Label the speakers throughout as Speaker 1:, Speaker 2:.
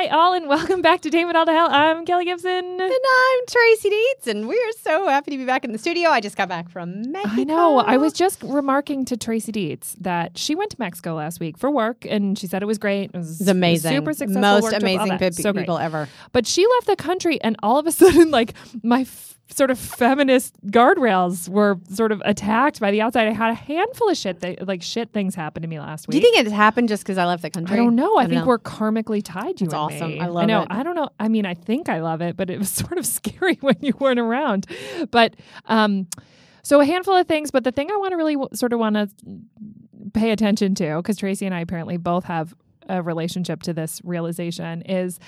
Speaker 1: Hi, all, and welcome back to Damon All to Hell. I'm Kelly Gibson.
Speaker 2: And I'm Tracy Dietz, and we are so happy to be back in the studio. I just got back from Mexico.
Speaker 1: I know. I was just remarking to Tracy Dietz that she went to Mexico last week for work, and she said it was great. It was,
Speaker 2: It's amazing.
Speaker 1: super successful.
Speaker 2: Most
Speaker 1: trip,
Speaker 2: amazing
Speaker 1: that.
Speaker 2: pe-
Speaker 1: So
Speaker 2: people ever.
Speaker 1: But she left the country, and all of a sudden, like my f- sort of feminist guardrails were sort of attacked by the outside. I had a handful of shit, that, like shit things happened to me last week.
Speaker 2: Do you think it happened just because I left the country?
Speaker 1: I don't know. I, think
Speaker 2: know.
Speaker 1: we're karmically tied. You
Speaker 2: That's
Speaker 1: and
Speaker 2: awesome.
Speaker 1: me.
Speaker 2: I love it.
Speaker 1: I know.
Speaker 2: it.
Speaker 1: I don't know. I mean, I think I love it, but it was sort of scary when you weren't around. But um, so a handful of things. But the thing I want to really w- sort of want to pay attention to, because Tracy and I apparently both have a relationship to this realization, is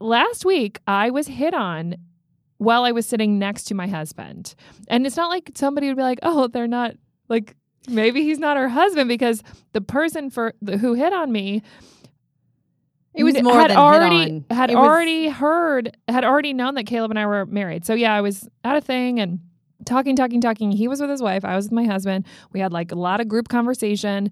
Speaker 1: last week I was hit on while I was sitting next to my husband, and it's not like somebody would be like, "Oh, they're not like." Maybe he's not her husband because the person for the, who hit on me
Speaker 2: It was more
Speaker 1: had
Speaker 2: than
Speaker 1: already had
Speaker 2: It was-
Speaker 1: already heard had already known that Caleb and I were married. So yeah, I was at a thing and talking, talking, talking. He was with his wife. I was with my husband. We had like a lot of group conversation.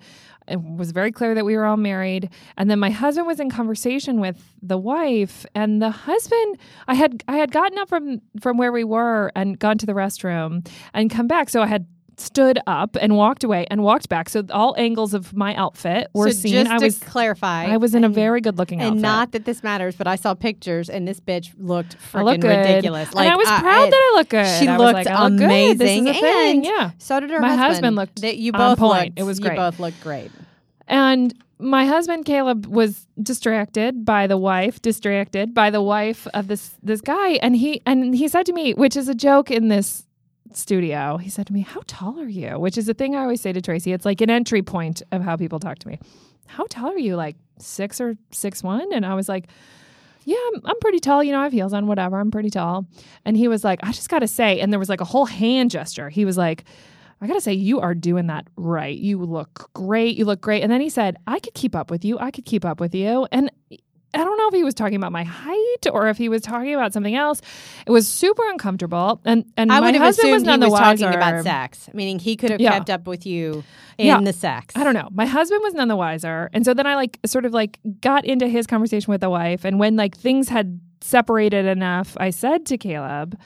Speaker 1: It was very clear that we were all married. And then my husband was in conversation with the wife, and the husband. I had I had gotten up from from where we were and gone to the restroom and come back. So I had stood up and walked away and walked back. So all angles of my outfit were
Speaker 2: so
Speaker 1: seen.
Speaker 2: Just
Speaker 1: I
Speaker 2: to
Speaker 1: was
Speaker 2: clarify.
Speaker 1: I was in a very good looking outfit.
Speaker 2: And not that this matters, but I saw pictures, and this bitch looked freaking ridiculous.
Speaker 1: and I was proud that I look good.
Speaker 2: She
Speaker 1: I was
Speaker 2: looked
Speaker 1: like, I look good. This is
Speaker 2: amazing,
Speaker 1: thing.
Speaker 2: and
Speaker 1: Yeah.
Speaker 2: So did her
Speaker 1: My
Speaker 2: husband.
Speaker 1: husband looked
Speaker 2: That you
Speaker 1: on
Speaker 2: both
Speaker 1: point.
Speaker 2: Looked,
Speaker 1: It was great.
Speaker 2: You both looked great.
Speaker 1: And my husband Caleb was distracted by the wife, distracted by the wife of this this guy, and he and he said to me, which is a joke in this studio. He said to me, "How tall are you?" Which is a thing I always say to Tracy. It's like an entry point of how people talk to me. How tall are you? Like six or six one? And I was like. Yeah, I'm, I'm pretty tall. You know, I have heels on, whatever. I'm pretty tall. And he was like, I just got to say, and there was like a whole hand gesture. He was like, I got to say, you are doing that right. You look great. You look great. And then he said, I could keep up with you. I could keep up with you. And I don't know if he was talking about my height or if he was talking about something else. It was super uncomfortable. And and
Speaker 2: I
Speaker 1: my
Speaker 2: would have
Speaker 1: husband was
Speaker 2: he
Speaker 1: none
Speaker 2: was
Speaker 1: the
Speaker 2: talking
Speaker 1: wiser.
Speaker 2: about sex, meaning he could have
Speaker 1: Yeah.
Speaker 2: kept up with you in
Speaker 1: Yeah.
Speaker 2: the sex.
Speaker 1: I don't know. My husband was none the wiser. And so then I like sort of like got into his conversation with the wife. And when like things had separated enough, I said to Caleb,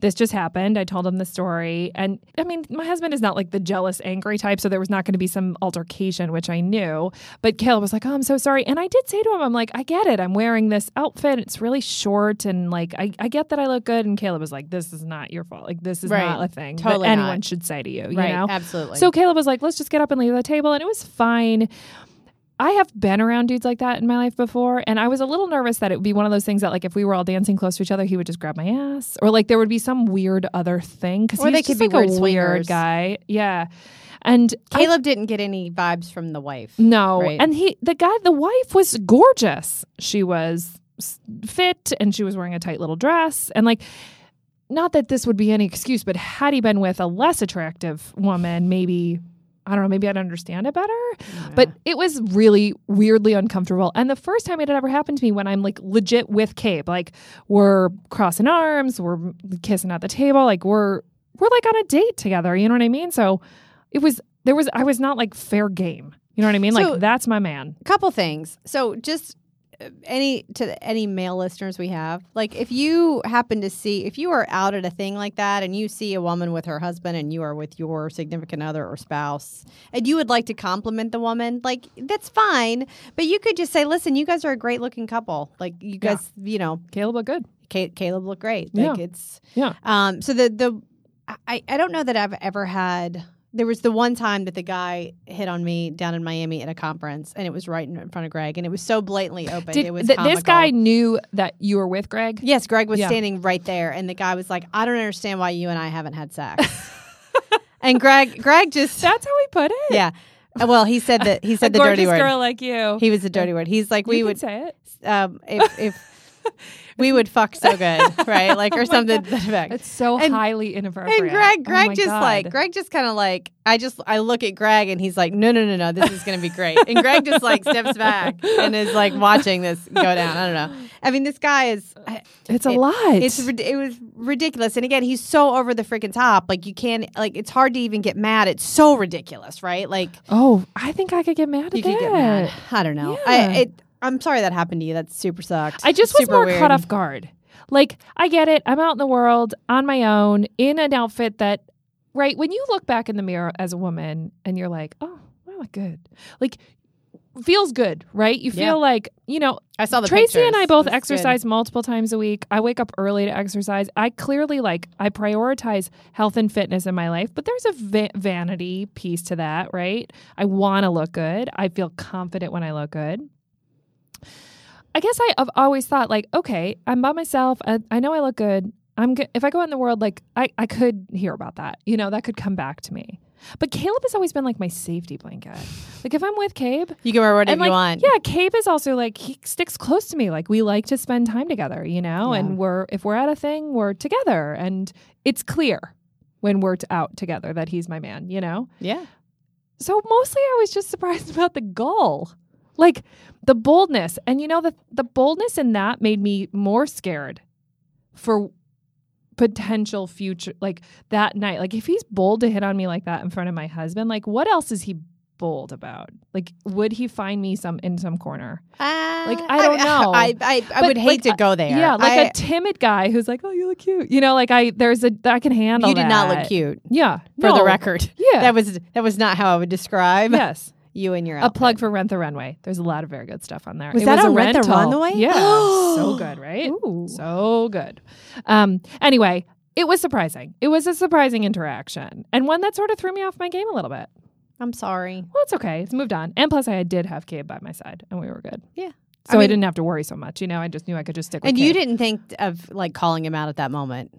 Speaker 1: this just happened. I told him the story. And I mean, my husband is not like the jealous, angry type. So there was not going to be some altercation, which I knew. But Caleb was like, oh, I'm so sorry. And I did say to him, I'm like, I get it. I'm wearing this outfit. It's really short. And like, I, I get that I look good. And Caleb was like, this is not your fault. Like, this is
Speaker 2: Right.
Speaker 1: not a thing
Speaker 2: Totally
Speaker 1: that anyone
Speaker 2: not.
Speaker 1: should say to you. You
Speaker 2: right?
Speaker 1: know?
Speaker 2: Absolutely.
Speaker 1: So Caleb was like, let's just get up and leave the table. And it was fine. I have been around dudes like that in my life before, and I was a little nervous that it would be one of those things that, like, if we were all dancing close to each other, he would just grab my ass, or like there would be some weird other thing because he's
Speaker 2: they
Speaker 1: just
Speaker 2: could be
Speaker 1: like
Speaker 2: weird
Speaker 1: a
Speaker 2: swingers.
Speaker 1: weird guy, yeah. And I-
Speaker 2: Caleb didn't get any vibes from the wife.
Speaker 1: no,
Speaker 2: Right.
Speaker 1: and he, the guy, the wife was gorgeous. She was fit, and she was wearing a tight little dress, and like. Not that this would be any excuse, but had he been with a less attractive woman, maybe I don't know, maybe I'd understand it better. But it was really weirdly uncomfortable. And the first time it had ever happened to me when I'm like legit with Cape, like we're crossing arms, we're kissing at the table, like we're we're like on a date together, you know what I mean? So it was there was I was not like fair game. You know what I mean?
Speaker 2: So-
Speaker 1: like that's my man.
Speaker 2: couple things. So just any to any male listeners we have, like if you happen to see if you are out at a thing like that and you see a woman with her husband and you are with your significant other or spouse and you would like to compliment the woman, like that's fine, but you could just say, "Listen, you guys are a great looking couple. Like you
Speaker 1: Yeah.
Speaker 2: guys, you know,
Speaker 1: Caleb looked good.
Speaker 2: Ca- Caleb look great. Like
Speaker 1: Yeah.
Speaker 2: it's
Speaker 1: Yeah.
Speaker 2: um so the the I I don't know that I've ever had there was the one time that the guy hit on me down in Miami at a conference and it was right in front of Greg and it was so blatantly open.
Speaker 1: Did,
Speaker 2: it was
Speaker 1: th- this guy knew that you were with Greg?
Speaker 2: Yes, Greg was
Speaker 1: Yeah.
Speaker 2: standing right there and the guy was like, "I don't understand why you and I haven't had sex." and Greg Greg just
Speaker 1: That's how he put it.
Speaker 2: yeah. Well, he said that he said the dirty word.
Speaker 1: girl like you.
Speaker 2: He was a dirty word. He's like
Speaker 1: You
Speaker 2: we would
Speaker 1: say it.
Speaker 2: um if if we would fuck so good, right? Like or
Speaker 1: Oh
Speaker 2: something to that effect.
Speaker 1: It's so
Speaker 2: And-
Speaker 1: highly inappropriate.
Speaker 2: And Greg,
Speaker 1: Oh
Speaker 2: Greg
Speaker 1: my
Speaker 2: just
Speaker 1: God.
Speaker 2: like Greg just kind of like I just I look at Greg and he's like, no, no, no, no, this is gonna be great. And Greg just like steps back and is like watching this go down. I don't know. I mean, this guy is
Speaker 1: It's a
Speaker 2: it-
Speaker 1: lot.
Speaker 2: it's it was ridiculous. And again, he's so over the freaking top. Like you can't like it's hard to even get mad. It's so ridiculous, right? Like
Speaker 1: oh, I think I could get mad at
Speaker 2: you
Speaker 1: that.
Speaker 2: could get mad. I don't know.
Speaker 1: Yeah.
Speaker 2: I it I'm sorry that happened to you. That super sucked.
Speaker 1: I just was
Speaker 2: Super
Speaker 1: more
Speaker 2: weird.
Speaker 1: caught off guard. Like, I get it. I'm out in the world on my own in an outfit that, right, when you look back in the mirror as a woman and you're like, oh, I look good. Like, feels good, right? You feel
Speaker 2: Yeah.
Speaker 1: like, you know,
Speaker 2: I saw the
Speaker 1: Tracy and. I both
Speaker 2: was good.
Speaker 1: exercise multiple times a week. I wake up early to exercise. I clearly like I prioritize health and fitness in my life, but there's a va- vanity piece to that, right? I want to look good. I feel confident when I look good. I guess I, have always thought like, okay, I'm by myself. I, I know I look good. I'm good. If I go out in the world, like I, I could hear about that. You know, that could come back to me. But Caleb has always been like my safety blanket. Like if I'm with Cabe,
Speaker 2: You can wear whatever
Speaker 1: and like,
Speaker 2: you want.
Speaker 1: yeah, Cabe is also like he sticks close to me. Like we like to spend time together, you know.
Speaker 2: Yeah.
Speaker 1: And we're if we're at a thing, we're together, and it's clear when we're out together that he's my man, you know.
Speaker 2: Yeah.
Speaker 1: So mostly, I was just surprised about the goal, like the boldness, and you know the the boldness in that made me more scared for potential future like that night. Like if he's bold to hit on me like that in front of my husband like what else is he bold about? Like would he find me some in some corner?
Speaker 2: Uh, like
Speaker 1: I don't know.
Speaker 2: I I, I
Speaker 1: But,
Speaker 2: would hate
Speaker 1: like,
Speaker 2: to go uh, there.
Speaker 1: yeah like
Speaker 2: a
Speaker 1: a timid guy who's like oh you look cute. You know like i there's a i can handle
Speaker 2: you did not look cute.
Speaker 1: Yeah
Speaker 2: for
Speaker 1: no.
Speaker 2: the record.
Speaker 1: yeah.
Speaker 2: That was that was not how I would describe.
Speaker 1: Yes
Speaker 2: you and your
Speaker 1: a plug for rent the runway there's a lot of very good stuff on there
Speaker 2: Was
Speaker 1: It
Speaker 2: that
Speaker 1: was a
Speaker 2: on Rent the. Runway?
Speaker 1: yeah so good right
Speaker 2: Ooh.
Speaker 1: so good um anyway it was surprising it was a surprising interaction and one that sort of threw me off my game a little bit
Speaker 2: I'm sorry.
Speaker 1: well it's okay it's moved on and plus i did have Cabe by my side and we were good
Speaker 2: Yeah.
Speaker 1: so I,
Speaker 2: mean-
Speaker 1: didn't have to worry so much you know i just knew i could just stick with
Speaker 2: And you didn't think of like calling him out at that moment.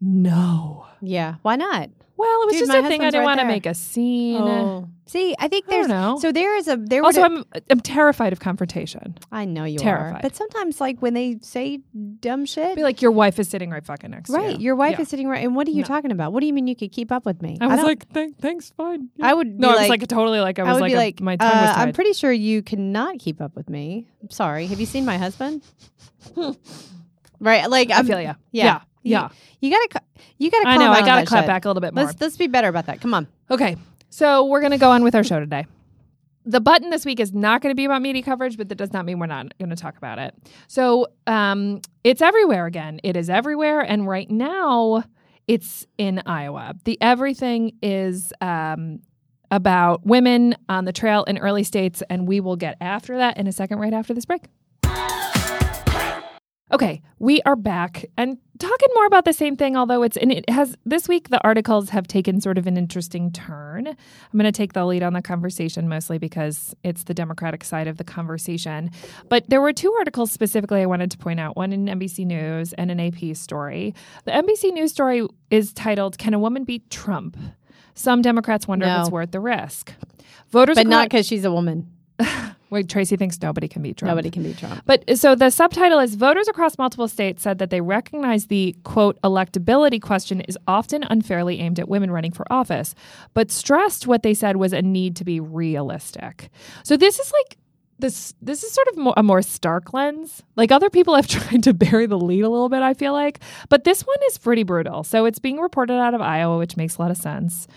Speaker 1: no
Speaker 2: Yeah. Why not?
Speaker 1: Well it was
Speaker 2: Dude,
Speaker 1: just a thing i didn't
Speaker 2: right
Speaker 1: want to make a scene
Speaker 2: Oh. See, I think
Speaker 1: I don't
Speaker 2: there's
Speaker 1: know.
Speaker 2: so there is a there
Speaker 1: also I'm, I'm terrified of confrontation
Speaker 2: I know you are.
Speaker 1: terrified.
Speaker 2: But sometimes like when they say dumb shit
Speaker 1: be like your wife is sitting right fucking next
Speaker 2: Right.
Speaker 1: to you Right.
Speaker 2: Your wife
Speaker 1: Yeah.
Speaker 2: is sitting right and what are you
Speaker 1: No.
Speaker 2: talking about? What do you mean you could keep up with me?
Speaker 1: I was
Speaker 2: don't-
Speaker 1: like, Thank, thanks, fine. Yeah.
Speaker 2: I would
Speaker 1: no, I was
Speaker 2: like-
Speaker 1: like totally like I
Speaker 2: I
Speaker 1: was
Speaker 2: would
Speaker 1: like,
Speaker 2: be
Speaker 1: a-
Speaker 2: like,
Speaker 1: my tongue was
Speaker 2: uh, I'm pretty sure you cannot keep up with me. I'm sorry. Have you seen my husband? right. Like
Speaker 1: I
Speaker 2: I'm,
Speaker 1: feel you.
Speaker 2: yeah.
Speaker 1: Yeah,
Speaker 2: You-
Speaker 1: yeah.
Speaker 2: You gotta, you gotta.
Speaker 1: I know. I gotta clap
Speaker 2: shit.
Speaker 1: back a little bit more.
Speaker 2: Let's let's be better about that. Come on.
Speaker 1: Okay, so we're gonna go on with our show today. The button this week is not going to be about media coverage, but that does not mean we're not going to talk about it. So um, it's everywhere again. It is everywhere, and right now it's in Iowa. The everything is um, about women on the trail in early states, and we will get after that in a second, right after this break. Okay, we are back and talking more about the same thing, although it's and it has this week the articles have taken sort of an interesting turn. I'm going to take the lead on the conversation mostly because it's the Democratic side of the conversation. But there were two articles specifically I wanted to point out, one in NBC News and an AP story. The NBC News story is titled Can a Woman Beat Trump? Some Democrats wonder if it's worth the risk. Voters
Speaker 2: But not because she's a woman.
Speaker 1: Wait, Tracy thinks nobody can beat Trump.
Speaker 2: Nobody can beat Trump.
Speaker 1: But so the subtitle is Voters across multiple states said that they recognize the quote electability question is often unfairly aimed at women running for office, but stressed what they said was a need to be realistic. So this is like this this is sort of more, a more stark lens. Like other people have tried to bury the lead a little bit, I feel like, but this one is pretty brutal. So it's being reported out of Iowa, which makes a lot of sense.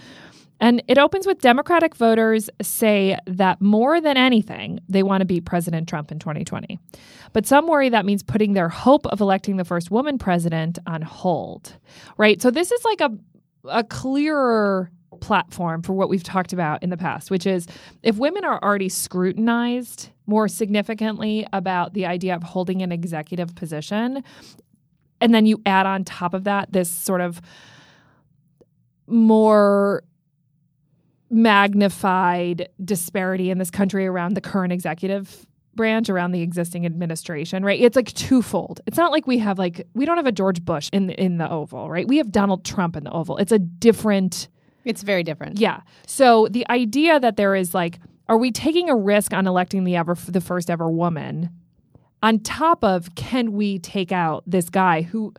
Speaker 1: And it opens with Democratic voters say that more than anything, they want to beat President Trump in 2020. But some worry that means putting their hope of electing the first woman president on hold. Right? So this is like a a clearer platform for what we've talked about in the past, which is if women are already scrutinized more significantly about the idea of holding an executive position, and then you add on top of that this sort of more magnified disparity in this country around the current executive branch around the existing administration right? It's like twofold. It's not like we have like we don't have a george bush in the, in the oval right? We have donald trump in the oval. It's a different
Speaker 2: It's very different.
Speaker 1: yeah. So the idea that there is like are we taking a risk on electing the ever the first ever woman on top of can we take out this guy who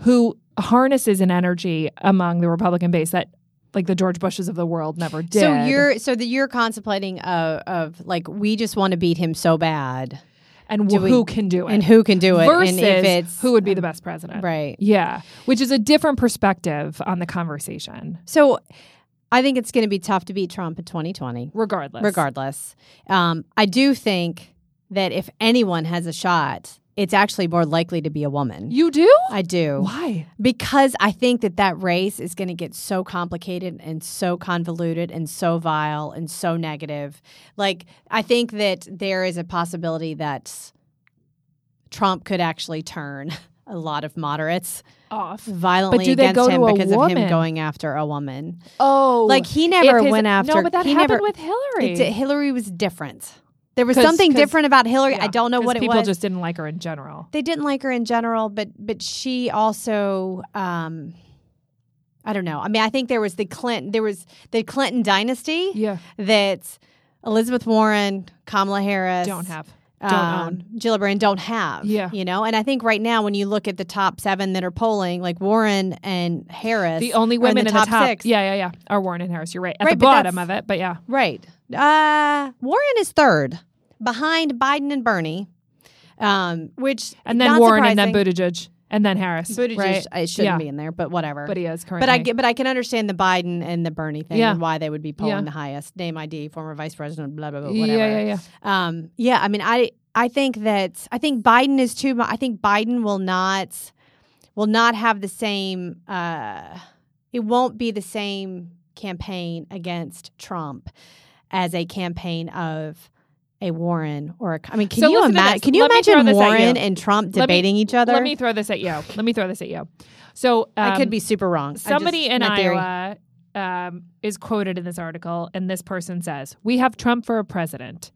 Speaker 1: who harnesses an energy among the republican base that like the george bushes of the world never did.
Speaker 2: So you're so that you're contemplating uh, of like we just want to beat him so bad,
Speaker 1: and wh-
Speaker 2: we-
Speaker 1: who can do it?
Speaker 2: and who can do it,
Speaker 1: versus
Speaker 2: and if it's
Speaker 1: who would be the best president.
Speaker 2: Right.
Speaker 1: yeah. Which is a different perspective on the conversation.
Speaker 2: So I think it's going to be tough to beat Trump in 2020,
Speaker 1: regardless.
Speaker 2: Regardless. Um, I do think that if anyone has a shot, it's actually more likely to be a woman.
Speaker 1: You do?
Speaker 2: I do.
Speaker 1: Why?
Speaker 2: Because I think that that race is going to get so complicated and so convoluted and so vile and so negative. Like, I think that there is a possibility that Trump could actually turn a lot of moderates
Speaker 1: Off.
Speaker 2: violently
Speaker 1: do they
Speaker 2: against
Speaker 1: go
Speaker 2: him because of him going after a woman.
Speaker 1: Oh,
Speaker 2: Like, he never
Speaker 1: his-
Speaker 2: went after.
Speaker 1: No, but that happened
Speaker 2: never,
Speaker 1: with Hillary.
Speaker 2: Hillary was different. There was something different about Hillary. I don't know what it
Speaker 1: people
Speaker 2: was.
Speaker 1: People just didn't like her in general.
Speaker 2: they didn't like her in general, but but she also um I don't know. I mean, I think there was the Clinton there was the Clinton dynasty
Speaker 1: Yeah,
Speaker 2: that Elizabeth Warren, Kamala Harris
Speaker 1: don't have. Don't
Speaker 2: um,
Speaker 1: own.
Speaker 2: Gillibrand don't have.
Speaker 1: Yeah.
Speaker 2: You know, and I think right now when you look at the top seven that are polling, like Warren and Harris
Speaker 1: The only women
Speaker 2: in the, top, six.
Speaker 1: Yeah, yeah, yeah. Are Warren and Harris. You're right. At
Speaker 2: Right,
Speaker 1: the bottom of it, but yeah.
Speaker 2: Right. Uh Warren is third behind Biden and Bernie. Um, which
Speaker 1: And then Warren and then
Speaker 2: surprising.
Speaker 1: Buttigieg and then Harris.
Speaker 2: Buttigieg
Speaker 1: right?
Speaker 2: it shouldn't
Speaker 1: Yeah.
Speaker 2: be in there, but whatever.
Speaker 1: But he is currently.
Speaker 2: But I get, but I can understand the Biden and the Bernie thing
Speaker 1: Yeah.
Speaker 2: and why they would be polling
Speaker 1: Yeah.
Speaker 2: the highest. Name ID, former vice president, blah blah blah,
Speaker 1: Yeah,
Speaker 2: whatever.
Speaker 1: yeah, yeah.
Speaker 2: Um, yeah. I mean, I I think that I think Biden is too. I think Biden will not will not have the same. Uh, it won't be the same campaign against Trump as a campaign of a Warren or a. I mean, can
Speaker 1: So
Speaker 2: you imagine? Can you
Speaker 1: Let
Speaker 2: imagine Warren
Speaker 1: you.
Speaker 2: and Trump
Speaker 1: Let me-
Speaker 2: debating each other?
Speaker 1: Let me throw this at you. Let me throw this at you. So
Speaker 2: I
Speaker 1: um,
Speaker 2: could be super wrong. I just-
Speaker 1: Somebody in. Iowa um, is quoted in this article, and this person says, We have Trump for a president.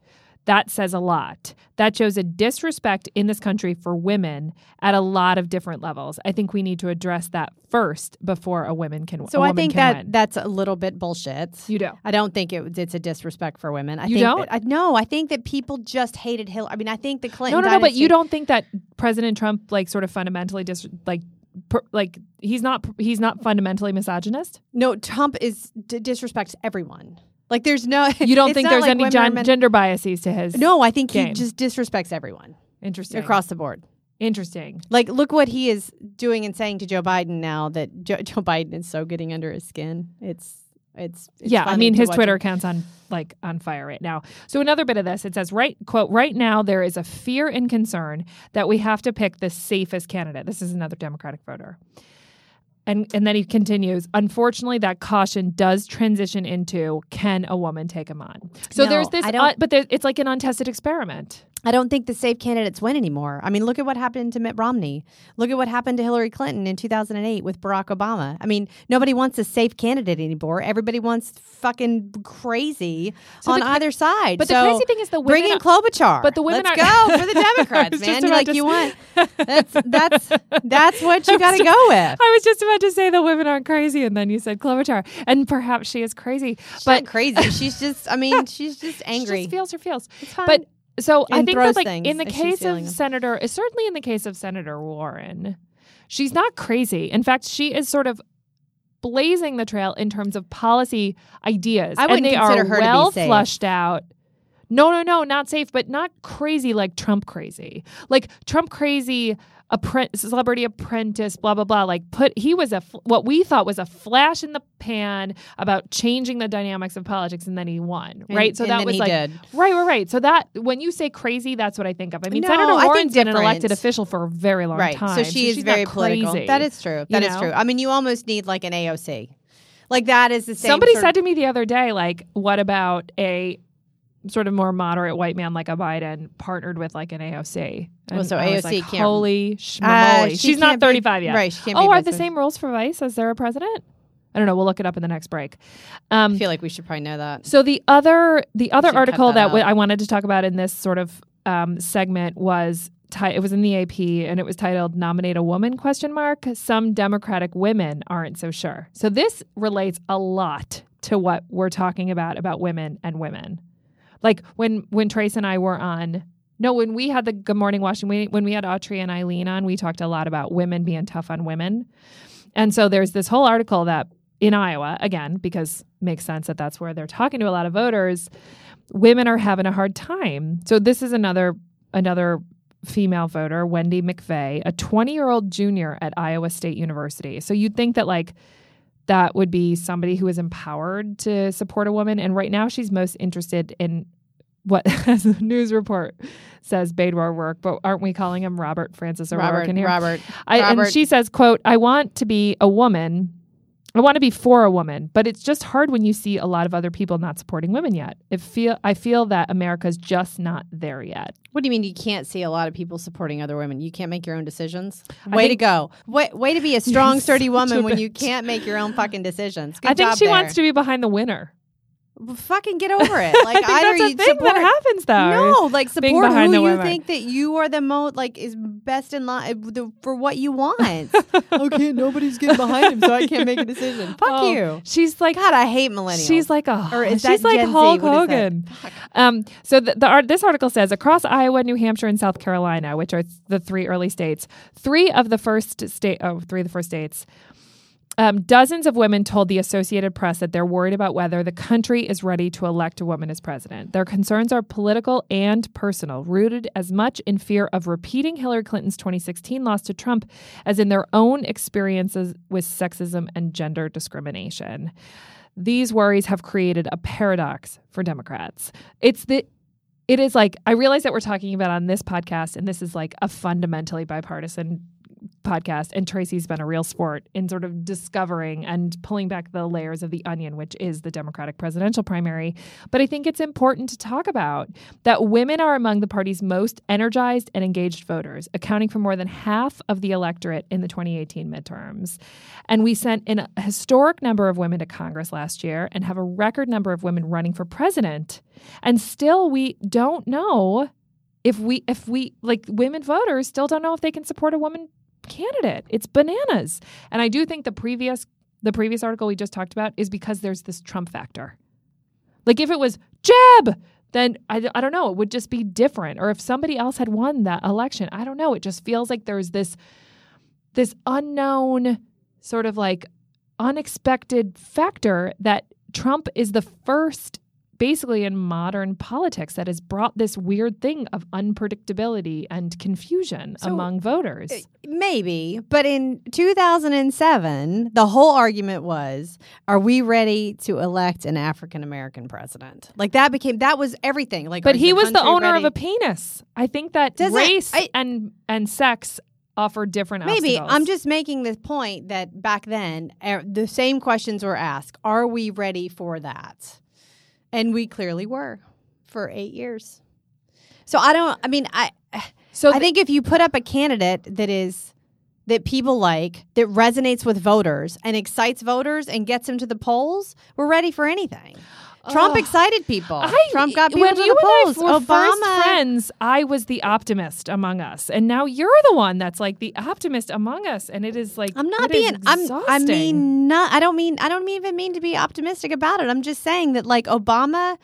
Speaker 1: That says a lot. That shows a disrespect in this country for women at a lot of different levels. I think we need to address that first before a woman can.
Speaker 2: So
Speaker 1: a
Speaker 2: I
Speaker 1: woman
Speaker 2: think that
Speaker 1: win.
Speaker 2: that's a little bit bullshit.
Speaker 1: you do.
Speaker 2: I don't think it, it's a disrespect for women. I
Speaker 1: You
Speaker 2: think
Speaker 1: don't?
Speaker 2: That, I, no, I think that people just hated Hillary. I mean, I think the
Speaker 1: No,
Speaker 2: Clinton.
Speaker 1: no, no. But you don't think that President Trump, like, sort of fundamentally dis like. Per, like he's not he's not fundamentally misogynist.
Speaker 2: No, Trump is d- disrespects everyone. Like, there's no.
Speaker 1: You don't think there's
Speaker 2: like
Speaker 1: any gen- gender biases to his?
Speaker 2: No, I think
Speaker 1: game.
Speaker 2: he just disrespects everyone
Speaker 1: interesting.
Speaker 2: across the board.
Speaker 1: Interesting.
Speaker 2: Like, look what he is doing and saying to Joe Biden now that Joe, Joe Biden is so getting under his skin. It's it's, it's
Speaker 1: yeah, I mean his Twitter
Speaker 2: him.
Speaker 1: account's on like on fire right now. So another bit of this, it says right quote right now there is a fear and concern that we have to pick the safest candidate. This is another Democratic voter. And and then he continues, unfortunately that caution does transition into can a woman take him on. So
Speaker 2: No,
Speaker 1: there's this uh, but there, it's like an untested experiment.
Speaker 2: I don't think the safe candidates win anymore. I mean, look at what happened to Mitt Romney. Look at what happened to Hillary Clinton in 2008 with Barack Obama. I mean, nobody wants a safe candidate anymore. Everybody wants fucking crazy
Speaker 1: So
Speaker 2: on
Speaker 1: the
Speaker 2: either side.
Speaker 1: But
Speaker 2: So
Speaker 1: the crazy thing is the women
Speaker 2: bring in
Speaker 1: are-
Speaker 2: Klobuchar.
Speaker 1: But the women
Speaker 2: Let's
Speaker 1: are-
Speaker 2: go for the Democrats, man.
Speaker 1: just
Speaker 2: You
Speaker 1: about
Speaker 2: like you want that's that's that's what you got to go with.
Speaker 1: I was just about to say the women aren't crazy, and then you said Klobuchar, and perhaps she is crazy.
Speaker 2: She's
Speaker 1: but
Speaker 2: not crazy. She's just. I mean, she's just angry.
Speaker 1: She just feels her feels. But so I think that like in the case of
Speaker 2: them.
Speaker 1: Senator, certainly in the case of Senator Warren, she's not crazy. In fact, she is sort of blazing the trail in terms of policy ideas,
Speaker 2: I wouldn't
Speaker 1: and they
Speaker 2: consider
Speaker 1: are
Speaker 2: her to be
Speaker 1: well
Speaker 2: safe.
Speaker 1: flushed out. No, no, no, not safe, but not crazy like Trump crazy. Like Trump crazy appre- celebrity apprentice, blah blah blah. Like put he was a what we thought was a flash in the pan about changing the dynamics of politics, and then he won.
Speaker 2: And-
Speaker 1: right, so that was like
Speaker 2: did.
Speaker 1: right, right, right. So that when you say crazy, that's what I think of. I mean,
Speaker 2: No,
Speaker 1: Senator Warren's been an elected official for a very long
Speaker 2: right.
Speaker 1: time.
Speaker 2: So she is
Speaker 1: she's
Speaker 2: very political.
Speaker 1: crazy.
Speaker 2: That is true. That is
Speaker 1: know?
Speaker 2: true. I mean, you almost need like an AOC. Like that is the same.
Speaker 1: Somebody said to me the other day, like, what about a sort of more moderate white man like a Biden partnered with like an AOC?
Speaker 2: Well, so
Speaker 1: I
Speaker 2: AOC
Speaker 1: like,
Speaker 2: can't-
Speaker 1: Holy
Speaker 2: Uh, she
Speaker 1: She's not
Speaker 2: can't be-
Speaker 1: 35 yet.
Speaker 2: Right. She can't be
Speaker 1: Oh, are the same rules for vice as there a president? I don't know. We'll look it up in the next break. Um,
Speaker 2: I feel like we should probably know that.
Speaker 1: So the other the other article
Speaker 2: that
Speaker 1: that, w-. I wanted to talk about in this sort of um, segment was ti- it was in the AP and it was titled "Nominate a Woman?" question mark. Some Democratic women aren't so sure. So this relates a lot to what we're talking about about women and women. Like when when Trace and I were on. No, when we had the Good Morning Washington, when we had Autry and Eileen on, we talked a lot about women being tough on women. And so there's this whole article that in Iowa, again, because makes sense that that's where they're talking to a lot of voters, women are having a hard time. So this is another another female voter, Wendy McVeigh, a 20-year-old junior at Iowa State University. So you'd think that like that would be somebody who is empowered to support a woman and right now she's most interested in what as the news report says Beto O'Rourke, but aren't we calling him Robert Francis O'Rourke
Speaker 2: Robert,
Speaker 1: in here?
Speaker 2: Robert.
Speaker 1: I, and she says, "quote I want to be a woman." I want to be for a woman, but it's just hard when you see a lot of other people not supporting women yet. It feel I feel that America's just not there yet.
Speaker 2: What do you mean you can't see a lot of people supporting other women? You can't make your own decisions? Way to go. Way, way to be a strong, sturdy woman when you can't make your own fucking decisions. Good
Speaker 1: I think she
Speaker 2: there.
Speaker 1: wants to be behind the winner.
Speaker 2: Fucking get over it. Like
Speaker 1: I think
Speaker 2: either
Speaker 1: that's a thing
Speaker 2: support
Speaker 1: that happens though.
Speaker 2: No, like support who you
Speaker 1: women.
Speaker 2: think that you are the most like is best in line the, for what you want. okay, nobody's getting behind him, so I can't make a decision. Fuck
Speaker 1: Oh,
Speaker 2: you.
Speaker 1: She's like
Speaker 2: God, I hate millennials.
Speaker 1: She's like a
Speaker 2: Or is
Speaker 1: she's
Speaker 2: that
Speaker 1: like
Speaker 2: Gen Z?
Speaker 1: Hulk
Speaker 2: that?
Speaker 1: Hogan. Um, so the, the art, this article says across Iowa, New Hampshire, and South Carolina, which are the three early states, three of the first state, oh, three of the first states. Um, dozens of women told the Associated Press that they're worried about whether the country is ready to elect a woman as president. Their concerns are political and personal, rooted as much in fear of repeating Hillary Clinton's 2016 loss to Trump as in their own experiences with sexism and gender discrimination. These worries have created a paradox for Democrats. It's the it is like I realize that we're talking about on this podcast, and this is like a fundamentally bipartisan podcast. And Tracy's been a real sport in sort of discovering and pulling back the layers of the onion, which is the Democratic presidential primary. But I think it's important to talk about that women are among the party's most energized and engaged voters, accounting for more than half of the electorate in the 2018 midterms. And we sent in a historic number of women to Congress last year and have a record number of women running for president. And still, we don't know if we, if we, like women voters, still don't know if they can support a woman candidate. It's bananas. And I do think the previous, the previous article we just talked about is because there's this Trump factor. Like if it was Jeb, then I, I don't know, it would just be different. Or if somebody else had won that election, I don't know. It just feels like there's this this unknown sort of like unexpected factor that Trump is the first basically in modern politics that has brought this weird thing of unpredictability and confusion
Speaker 2: So,
Speaker 1: among voters.
Speaker 2: Uh, Maybe, but in 2007, the whole argument was, are we ready to elect an African American president? Like that became that was everything. Like,
Speaker 1: but he was the owner
Speaker 2: ready?
Speaker 1: of a penis. I think that
Speaker 2: Doesn't-
Speaker 1: race
Speaker 2: I-
Speaker 1: and and sex offer different
Speaker 2: Maybe
Speaker 1: obstacles.
Speaker 2: I'm just making the point that back then er, the same questions were asked. Are we ready for that? And we clearly were for eight years. So I don't. I mean, I
Speaker 1: so
Speaker 2: I
Speaker 1: th-
Speaker 2: think if you put up a candidate that is that people like, that resonates with voters and excites voters and gets them to the polls, we're ready for anything. Trump
Speaker 1: Ugh.
Speaker 2: excited people.
Speaker 1: I,
Speaker 2: Trump got people
Speaker 1: when
Speaker 2: to
Speaker 1: you
Speaker 2: the polls.
Speaker 1: and I were
Speaker 2: Obama.
Speaker 1: friends, I was the optimist among us, and now you're the one that's like the optimist among us, and it is like
Speaker 2: I'm not being. I'm. I mean, not. I don't mean. I don't even mean to be optimistic about it. I'm just saying that, like Obama,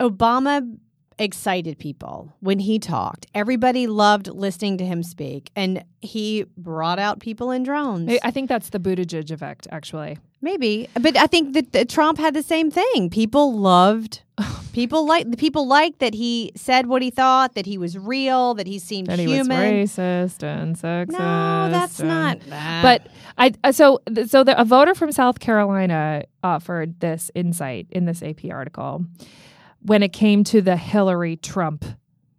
Speaker 2: Obama excited people when he talked. Everybody loved listening to him speak, and he brought out people in drones.
Speaker 1: I- I think that's the Buttigieg effect, actually.
Speaker 2: Maybe, but I think that, that Trump had the same thing. People loved. People like the people liked that he said what he thought, that he was real, that he seemed
Speaker 1: That he
Speaker 2: human.
Speaker 1: was racist and sexist.
Speaker 2: no, that's
Speaker 1: and-
Speaker 2: not. that.
Speaker 1: But I uh, so th- so the, a voter from South Carolina offered this insight in this AP article when it came to the Hillary Trump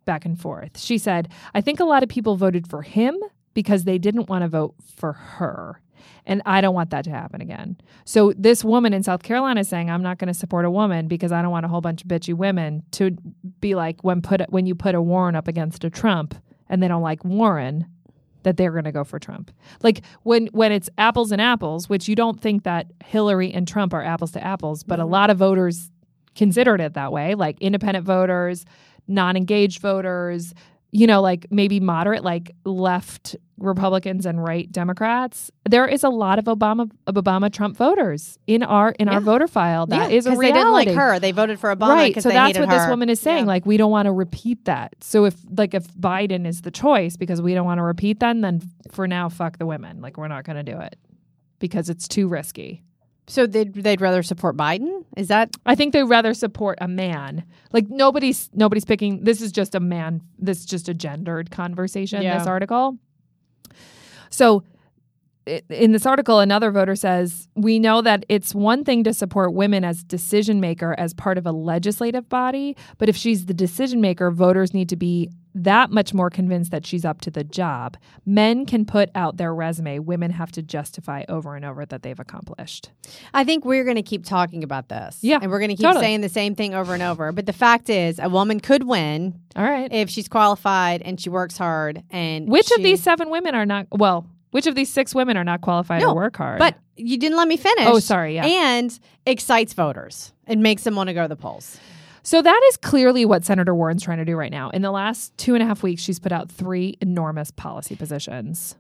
Speaker 1: back and forth. She said, "I think a lot of people voted for him because they didn't want to vote for her." And I don't want that to happen again. So this woman in South Carolina is saying, "I'm not going to support a woman because I don't want a whole bunch of bitchy women to be like when put when you put a Warren up against a Trump and they don't like Warren, that they're going to go for Trump. Like when when it's apples and apples, which you don't think that Hillary and Trump are apples to apples, but a mm-hmm. lot of voters considered it that way, like independent voters, non-engaged voters, you know, like maybe moderate like left Republicans and right Democrats. There is a lot of Obama of Obama Trump voters in our in
Speaker 2: Yeah.
Speaker 1: our voter file. That is
Speaker 2: yeah,
Speaker 1: a
Speaker 2: 'cause
Speaker 1: reality.
Speaker 2: they didn't like her. They voted for Obama
Speaker 1: right so that's what this woman is saying
Speaker 2: Yeah.
Speaker 1: like we don't want to repeat that so if like if biden is the choice because we don't want to repeat that then for now fuck the women like we're not going to do it because it's too risky
Speaker 2: So they'd they'd rather support Biden? Is that
Speaker 1: i think they'd rather support a man like nobody's nobody's picking this is just a man this is just a gendered conversation
Speaker 2: Yeah.
Speaker 1: this article so in this article, another voter says, We know that it's one thing to support women as decision maker as part of a legislative body, but if she's the decision maker, voters need to be that much more convinced that she's up to the job. Men can put out their resume, women have to justify over and over that they've accomplished.
Speaker 2: I think we're going to keep talking about this.
Speaker 1: Yeah,
Speaker 2: And we're going to keep
Speaker 1: totally.
Speaker 2: saying the same thing over and over. But the fact is, a woman could win
Speaker 1: All right.
Speaker 2: if she's qualified and she works hard. And
Speaker 1: Which of these seven women are not, well, which of these six women are not qualified
Speaker 2: No,
Speaker 1: or work hard?
Speaker 2: But you didn't let me finish.
Speaker 1: Oh, sorry, yeah.
Speaker 2: And excites voters and makes them want to go to the polls.
Speaker 1: So that is clearly what Senator Warren's trying to do right now. In the last two and a half weeks, she's put out three enormous policy positions.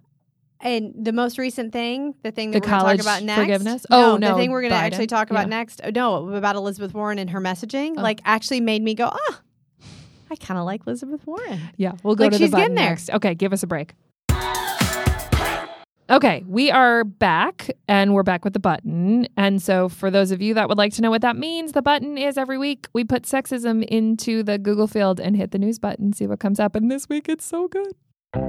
Speaker 2: And the most recent thing, the thing
Speaker 1: The
Speaker 2: that we're going to talk about next.
Speaker 1: forgiveness?
Speaker 2: No,
Speaker 1: Oh, no,
Speaker 2: The thing we're going to actually talk about
Speaker 1: Yeah.
Speaker 2: next. oh, No, about Elizabeth Warren and her messaging,
Speaker 1: Oh.
Speaker 2: like actually made me go, ah, I kind of like Elizabeth Warren.
Speaker 1: Yeah, we'll go
Speaker 2: Like
Speaker 1: to
Speaker 2: she's
Speaker 1: the button
Speaker 2: getting there.
Speaker 1: next. Okay, give us a break. Okay, we are back and we're back with the button. And so, for those of you that would like to know what that means, the button is every week we put sexism into the Google field and hit the news button, see what comes up. And this week it's so good.
Speaker 3: The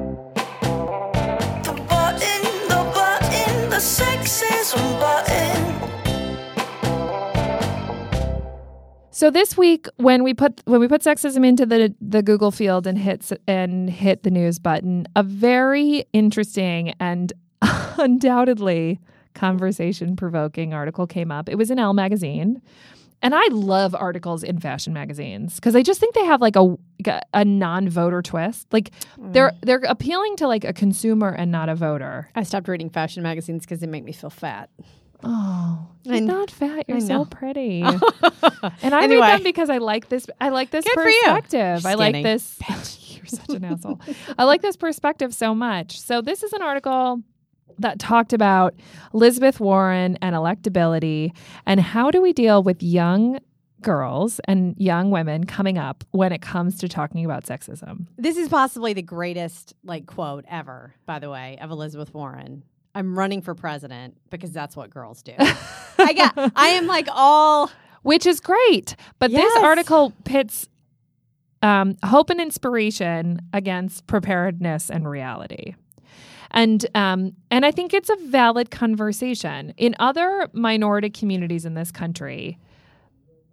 Speaker 3: button, the button, the sexism button.
Speaker 1: So this week, when we put when we put sexism into the the Google field and hits and hit the news button, a very interesting and undoubtedly conversation provoking article came up. It was in Elle magazine. And I love articles in fashion magazines because I just think they have like a a non voter twist. Like mm. they're they're appealing to like a consumer and not a voter.
Speaker 2: I stopped reading fashion magazines because they make me feel fat.
Speaker 1: Oh, you're
Speaker 2: I
Speaker 1: not fat. You're so pretty. and I
Speaker 2: Anyway.
Speaker 1: read them because I like this. I like this
Speaker 2: Good
Speaker 1: perspective. I like this. You're such an asshole. I like this perspective so much. So this is an article that talked about Elizabeth Warren and electability and how do we deal with young girls and young women coming up when it comes to talking about sexism.
Speaker 2: This is possibly the greatest like quote ever, by the way, of Elizabeth Warren. I'm running for president because that's what girls do. I got I am like all
Speaker 1: which is great. But this article pits um, hope and inspiration against preparedness and reality. And um, and I think it's a valid conversation. In other minority communities in this country,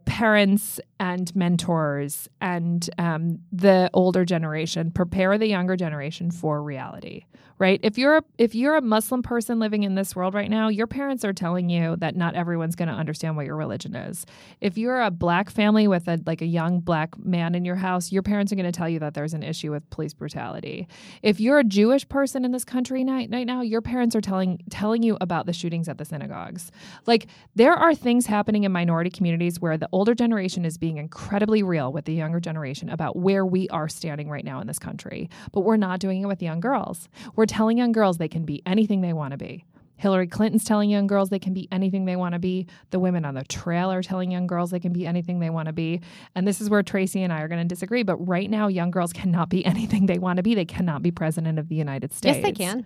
Speaker 1: parents and mentors and um, the older generation prepare the younger generation for reality right? If you're a, if you're a muslim person living in this world right now your parents are telling you that not everyone's going to understand what your religion is. If you're a black family with a like a young black man in your house your parents are going to tell you that there's an issue with police brutality. If you're a jewish person in this country night right now your parents are telling telling you about the shootings at the synagogues. Like there are things happening in minority communities where the older generation is being incredibly real with the younger generation about where we are standing right now in this country. But we're not doing it with young girls. We're telling young girls they can be anything they want to be. Hillary Clinton's telling young girls they can be anything they want to be. The women on the trail are telling young girls they can be anything they want to be. And this is where Tracy and I are going to disagree. But right now, young girls cannot be anything they want to be. They cannot be president of the United States.
Speaker 2: Yes, they can.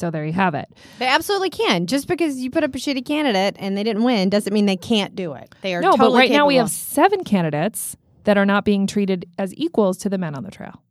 Speaker 1: So there you have it.
Speaker 2: They absolutely can. Just because you put up a shitty candidate and they didn't win doesn't mean they can't do it. They are
Speaker 1: No,
Speaker 2: totally
Speaker 1: but right now we have seven candidates that are not being treated as equals to the men on the trail.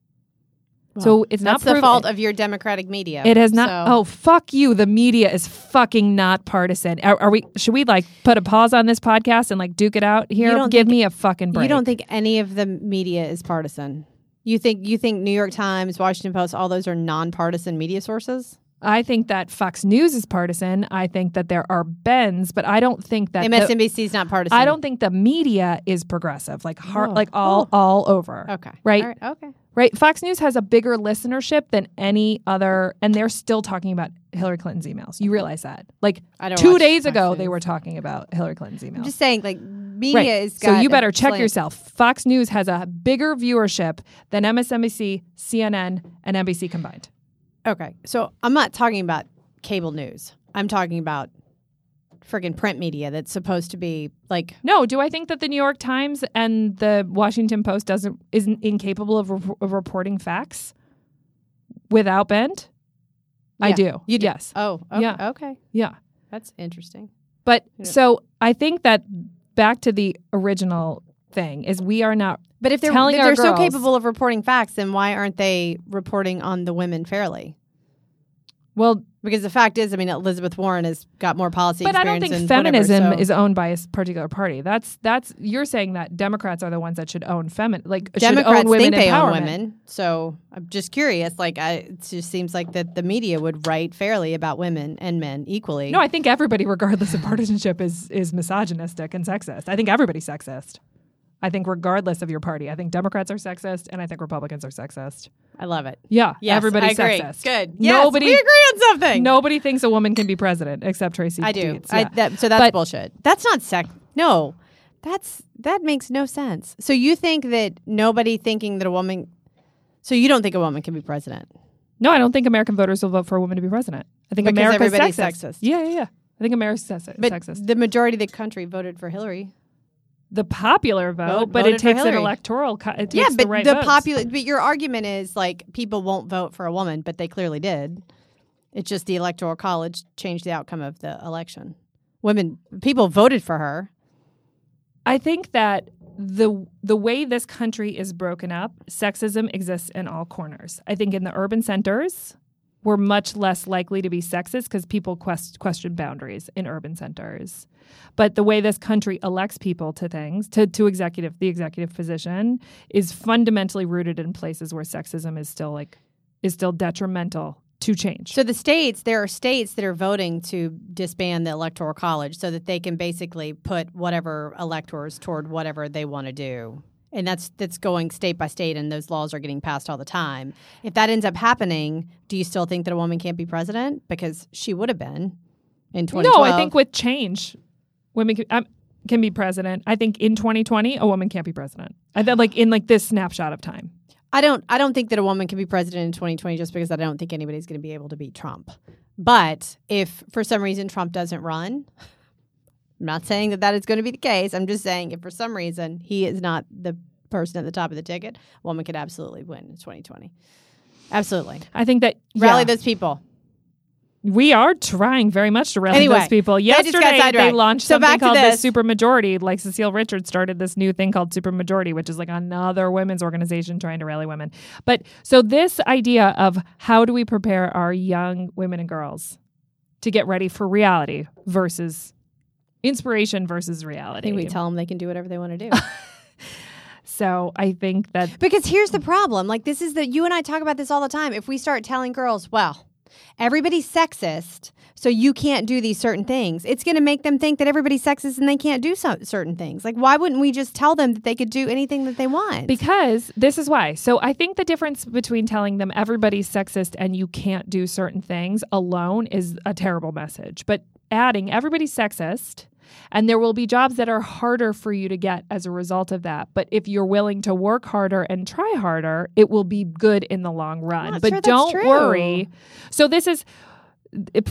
Speaker 1: so it's not
Speaker 2: the fault of your Democratic media.
Speaker 1: It has not.
Speaker 2: So-
Speaker 1: Oh, fuck you! The media is fucking not partisan. Are, are we? Should we like put a pause on this podcast and like duke it out here?
Speaker 2: don't
Speaker 1: Give
Speaker 2: think-
Speaker 1: me a fucking break.
Speaker 2: You don't think any of the media is partisan? You think you think New York Times, Washington Post, all those are nonpartisan media sources?
Speaker 1: I think that Fox News is partisan. I think that there are bends, but I don't think that.
Speaker 2: MSNBC is not partisan.
Speaker 1: I don't think the media is progressive, like heart,
Speaker 2: Oh.
Speaker 1: like all
Speaker 2: Oh.
Speaker 1: all over.
Speaker 2: Okay.
Speaker 1: Right.
Speaker 2: Okay.
Speaker 1: Right. Fox News has a bigger listenership than any other, and they're still talking about Hillary Clinton's emails. You realize that? Like two days
Speaker 2: Fox
Speaker 1: ago,
Speaker 2: News.
Speaker 1: they were talking about Hillary Clinton's emails.
Speaker 2: I'm just saying, like media
Speaker 1: right.
Speaker 2: is.
Speaker 1: so you better check
Speaker 2: slant.
Speaker 1: yourself. Fox News has a bigger viewership than MSNBC, CNN, and NBC combined.
Speaker 2: Okay. So I'm not talking about cable news. I'm talking about friggin' print media that's supposed to be like
Speaker 1: No, do I think that the New York Times and the Washington Post doesn't isn't incapable of, re- of reporting facts without bend? I do.
Speaker 2: you do.
Speaker 1: Yes.
Speaker 2: oh okay,
Speaker 1: Yeah.
Speaker 2: okay
Speaker 1: Yeah.
Speaker 2: that's interesting.
Speaker 1: But
Speaker 2: Yeah.
Speaker 1: so I think that back to the original thing is we are not
Speaker 2: But if they're
Speaker 1: Telling
Speaker 2: if they're so capable of reporting facts, then why aren't they reporting on the women fairly?
Speaker 1: Well,
Speaker 2: Because the fact is, I mean, Elizabeth Warren has got more policy.
Speaker 1: but I don't
Speaker 2: experience
Speaker 1: think
Speaker 2: and whatever,
Speaker 1: feminism
Speaker 2: so-
Speaker 1: is owned by a particular party. That's that's you're saying that Democrats are the ones that should own femin like should
Speaker 2: Democrats
Speaker 1: own women
Speaker 2: think they own women. So I'm just curious. Like, I, it just seems like that the media would write fairly about women and men equally.
Speaker 1: No, I think everybody, regardless of partisanship, is is misogynistic and sexist. I think everybody's sexist. I think regardless of your party, I think Democrats are sexist, and I think Republicans are sexist.
Speaker 2: I love it.
Speaker 1: Yeah,
Speaker 2: Yes,
Speaker 1: everybody's
Speaker 2: I agree.
Speaker 1: sexist.
Speaker 2: Good. Yes,
Speaker 1: Nobody,
Speaker 2: we agree on something.
Speaker 1: nobody thinks a woman can be president except Tracy.
Speaker 2: I do.
Speaker 1: Dietz.
Speaker 2: I, that, so that's
Speaker 1: But-
Speaker 2: bullshit. That's not sex. No, that's that makes no sense. So you think that nobody thinking that a woman. So you don't think a woman can be president?
Speaker 1: no, I don't think American voters will vote for a woman to be president. I think
Speaker 2: Because
Speaker 1: America's sexist.
Speaker 2: sexist.
Speaker 1: Yeah, yeah, yeah. I think America's sexist.
Speaker 2: But
Speaker 1: sexist.
Speaker 2: the majority of the country voted for Hillary.
Speaker 1: The popular vote,
Speaker 2: Vote-
Speaker 1: but it takes an electoral. Co- it takes
Speaker 2: yeah, but
Speaker 1: the right
Speaker 2: the popular. But your argument is like people won't vote for a woman, but they clearly did. It's just the electoral college changed the outcome of the election. Women, people voted for her.
Speaker 1: I think that the the way this country is broken up, sexism exists in all corners. I think in the urban centers, we're much less likely to be sexist because people quest, question boundaries in urban centers. But the way this country elects people to things, to, to executive, the executive position, is fundamentally rooted in places where sexism is still like is still detrimental to change.
Speaker 2: So the states, there are states that are voting to disband the electoral college so that they can basically put whatever electors toward whatever they want to do. And that's that's going state by state and those laws are getting passed all the time. If that ends up happening, do you still think that a woman can't be president because she would have been in 2012?
Speaker 1: No, I think with change, women can, um, can be president. I think in 2020, a woman can't be president. I think like in like this snapshot of time.
Speaker 2: I don't I don't think that a woman can be president in 2020 just because I don't think anybody's going to be able to beat Trump. But if for some reason Trump doesn't run, I'm not saying that that is going to be the case. I'm just saying if for some reason he is not the person at the top of the ticket, a woman could absolutely win in 2020. Absolutely.
Speaker 1: I think that
Speaker 2: Rally
Speaker 1: yeah,
Speaker 2: those people.
Speaker 1: we are trying very much to rally
Speaker 2: Anyway,
Speaker 1: those people. Yesterday, they launched
Speaker 2: So
Speaker 1: something called the
Speaker 2: this.
Speaker 1: Super Majority. Like Cecile Richards started this new thing called Super Majority, which is like another women's organization trying to rally women. But so this idea of how do we prepare our young women and girls to get ready for reality versus inspiration versus reality.
Speaker 2: I think we tell them they can do whatever they want to do.
Speaker 1: So I think that
Speaker 2: Because here's the problem. Like this is the you and I talk about this all the time. If we start telling girls, well, everybody's sexist, so you can't do these certain things, it's going to make them think that everybody's sexist and they can't do so, certain things. Like why wouldn't we just tell them that they could do anything that they want?
Speaker 1: because this is why. So I think the difference between telling them everybody's sexist and you can't do certain things alone is a terrible message. But adding everybody's sexist and there will be jobs that are harder for you to get as a result of that. But if you're willing to work harder and try harder, it will be good in the long run. But
Speaker 2: sure
Speaker 1: don't worry. So this is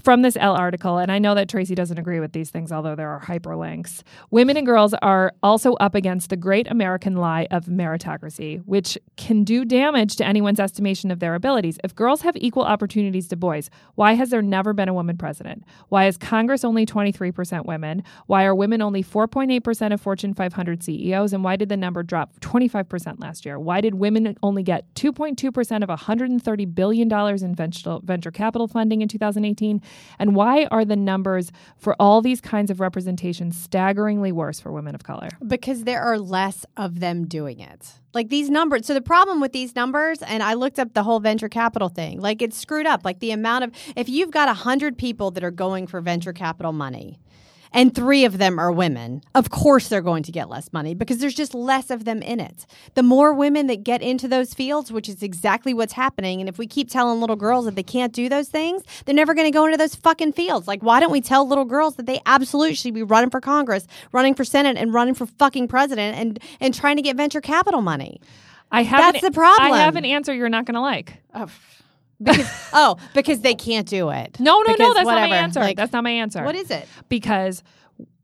Speaker 1: from this Elle article, and I know that Tracy doesn't agree with these things, although there are hyperlinks. Women and girls are also up against the great American lie of meritocracy, which can do damage to anyone's estimation of their abilities. If girls have equal opportunities to boys, why has there never been a woman president? Why is Congress only 23% women? Why are women only 4.8% of Fortune 500 CEOs? And why did the number drop 25% last year? Why did women only get 2.2% of $130 billion in venture, capital funding in 2018? And why are the numbers for all these kinds of representation staggeringly worse for women of color?
Speaker 2: because there are less of them doing it. Like these numbers. So the problem with these numbers, and I looked up the whole venture capital thing. Like it's screwed up. Like the amount of if you've got a hundred people that are going for venture capital money, and three of them are women, of course they're going to get less money because there's just less of them in it. The more women that get into those fields, which is exactly what's happening, and if we keep telling little girls that they can't do those things, they're never going to go into those fucking fields. Like, why don't we tell little girls that they absolutely should be running for Congress, running for Senate, and running for fucking president, and and trying to get venture capital money?
Speaker 1: I have
Speaker 2: That's
Speaker 1: an,
Speaker 2: the problem.
Speaker 1: I have an answer you're not going to like.
Speaker 2: Oh, because oh, because they can't do it.
Speaker 1: No, no, no,
Speaker 2: Because
Speaker 1: that's not my answer.
Speaker 2: Like,
Speaker 1: that's not my answer.
Speaker 2: What is it?
Speaker 1: because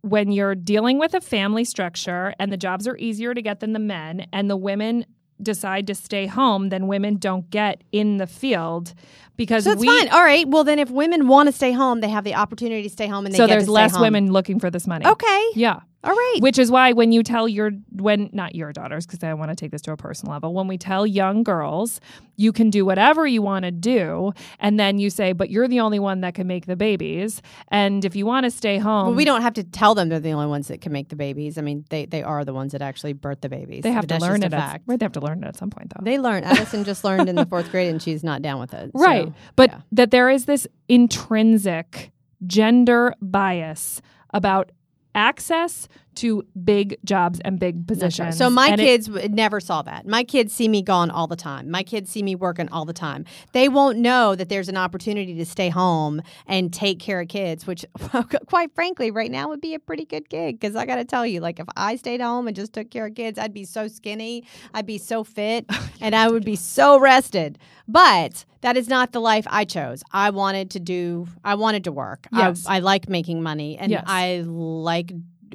Speaker 1: when you're dealing with a family structure and the jobs are easier to get than the men and the women decide to stay home then women don't get in the field because
Speaker 2: So that's
Speaker 1: we
Speaker 2: fine. All right. Well, then if women want to stay home, they have the opportunity to stay home, and they
Speaker 1: so
Speaker 2: get
Speaker 1: there's
Speaker 2: to stay
Speaker 1: less
Speaker 2: home.
Speaker 1: women looking for this money
Speaker 2: Okay.
Speaker 1: yeah
Speaker 2: All right.
Speaker 1: Which is why when you tell your when not your daughters because I want to take this to a personal level, when we tell young girls you can do whatever you want to do and then you say but you're the only one that can make the babies and if you want to stay home
Speaker 2: well, we don't have to tell them they're the only ones that can make the babies. I mean, they, they are the ones that actually birth the babies.
Speaker 1: they have
Speaker 2: But
Speaker 1: to learn it at, right, they have to learn it at some point though.
Speaker 2: They learn. Addison just learned in the fourth grade, and she's not down with it. So,
Speaker 1: Right. But
Speaker 2: yeah.
Speaker 1: that there is this intrinsic gender bias about access to big jobs and big positions.
Speaker 2: So my
Speaker 1: And
Speaker 2: kids w never saw that. My kids see me gone all the time. My kids see me working all the time. They won't know that there's an opportunity to stay home and take care of kids, which, quite frankly, right now would be a pretty good gig. Because I got to tell you, like if I stayed home and just took care of kids, I'd be so skinny, I'd be so fit, and I would be so rested. But that is not the life I chose. I wanted to do. I wanted to work.
Speaker 1: Yes.
Speaker 2: I, I like making money, and
Speaker 1: Yes.
Speaker 2: I like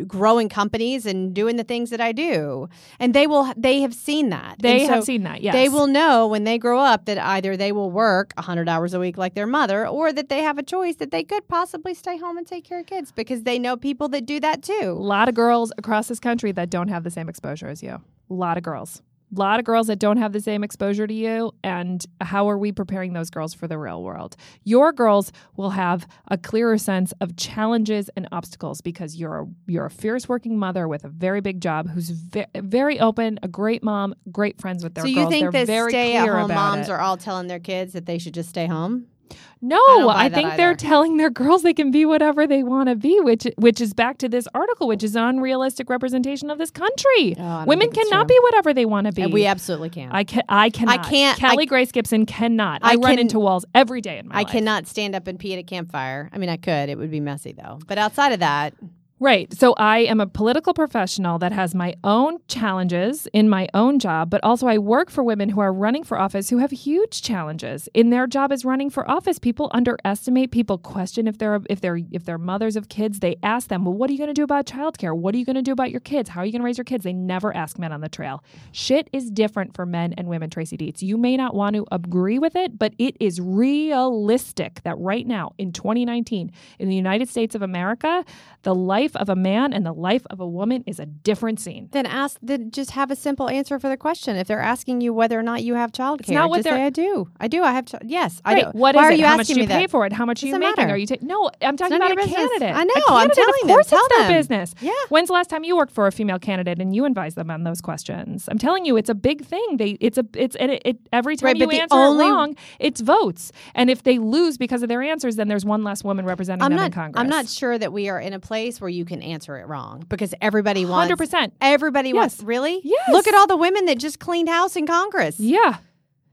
Speaker 2: growing companies and doing the things that I do. And they will they have seen that.
Speaker 1: they
Speaker 2: And
Speaker 1: have seen that. Yes.
Speaker 2: They will know when they grow up that either they will work 100 hours a week like their mother or that they have a choice that they could possibly stay home and take care of kids because they know people that do that too.
Speaker 1: a lot of girls across this country that don't have the same exposure as you. A lot of girls. A lot of girls that don't have the same exposure to you. And how are we preparing those girls for the real world? Your girls will have a clearer sense of challenges and obstacles because you're a, you're a fierce working mother with a very big job who's ve- very open, a great mom, great friends with their
Speaker 2: So you
Speaker 1: girls.
Speaker 2: think
Speaker 1: They're very
Speaker 2: stay at home moms
Speaker 1: it.
Speaker 2: are all telling their kids that they should just stay home?
Speaker 1: No, I,
Speaker 2: that
Speaker 1: think they're telling their girls they can be whatever they want to be, which which is back to this article, which is an unrealistic representation of this country.
Speaker 2: Oh,
Speaker 1: Women cannot
Speaker 2: true.
Speaker 1: be whatever they want to be.
Speaker 2: And we absolutely can.
Speaker 1: I can I cannot.
Speaker 2: can't-
Speaker 1: Kelly
Speaker 2: I-
Speaker 1: Grace Gibson cannot. I,
Speaker 2: I
Speaker 1: run
Speaker 2: can-
Speaker 1: into walls every day in my life.
Speaker 2: I
Speaker 1: life.
Speaker 2: cannot stand up and pee at a campfire. I mean, I could. It would be messy though. But outside of that,
Speaker 1: Right. So I am a political professional that has my own challenges in my own job, but also I work for women who are running for office who have huge challenges in their job as running for office. People underestimate, people question if they're if they're if they're mothers of kids. They ask them, "Well, what are you going to do about childcare? What are you going to do about your kids? How are you going to raise your kids?" They never ask men on the trail. Shit is different for men and women, Tracy Dietz. You may not want to agree with it, but it is realistic that right now in 2019 in the United States of America, the life of a man and the life of a woman is a different scene.
Speaker 2: then ask. Then just have a simple answer for the question. If they're asking you whether or not you have childcare,
Speaker 1: not what
Speaker 2: just
Speaker 1: they're-
Speaker 2: say I do. I do. I have. Ch- yes, I do.
Speaker 1: What
Speaker 2: Why
Speaker 1: is
Speaker 2: are
Speaker 1: it?
Speaker 2: you
Speaker 1: How much
Speaker 2: asking
Speaker 1: do
Speaker 2: me
Speaker 1: you
Speaker 2: that?
Speaker 1: pay for it? How much are you making?
Speaker 2: matter.
Speaker 1: Are you ta- No, I'm talking about a
Speaker 2: business.
Speaker 1: candidate.
Speaker 2: I know,
Speaker 1: A
Speaker 2: I'm
Speaker 1: candidate,
Speaker 2: telling
Speaker 1: of
Speaker 2: them.
Speaker 1: course
Speaker 2: Tell
Speaker 1: it's their business.
Speaker 2: Yeah.
Speaker 1: When's the last time you worked for a female candidate and you advised them on those questions? I'm telling you, it's a big thing. They, it's a, it's, and it, it every time
Speaker 2: Right,
Speaker 1: you answer
Speaker 2: only-
Speaker 1: it wrong, it's votes. And if they lose because of their answers, then there's one less woman representing
Speaker 2: I'm
Speaker 1: them
Speaker 2: not.
Speaker 1: in Congress.
Speaker 2: I'm not sure that we are in a place where you can answer it wrong because everybody wants.
Speaker 1: Hundred percent.
Speaker 2: Everybody wants. Really?
Speaker 1: Yes.
Speaker 2: Look at all the women that just cleaned house in Congress.
Speaker 1: Yeah.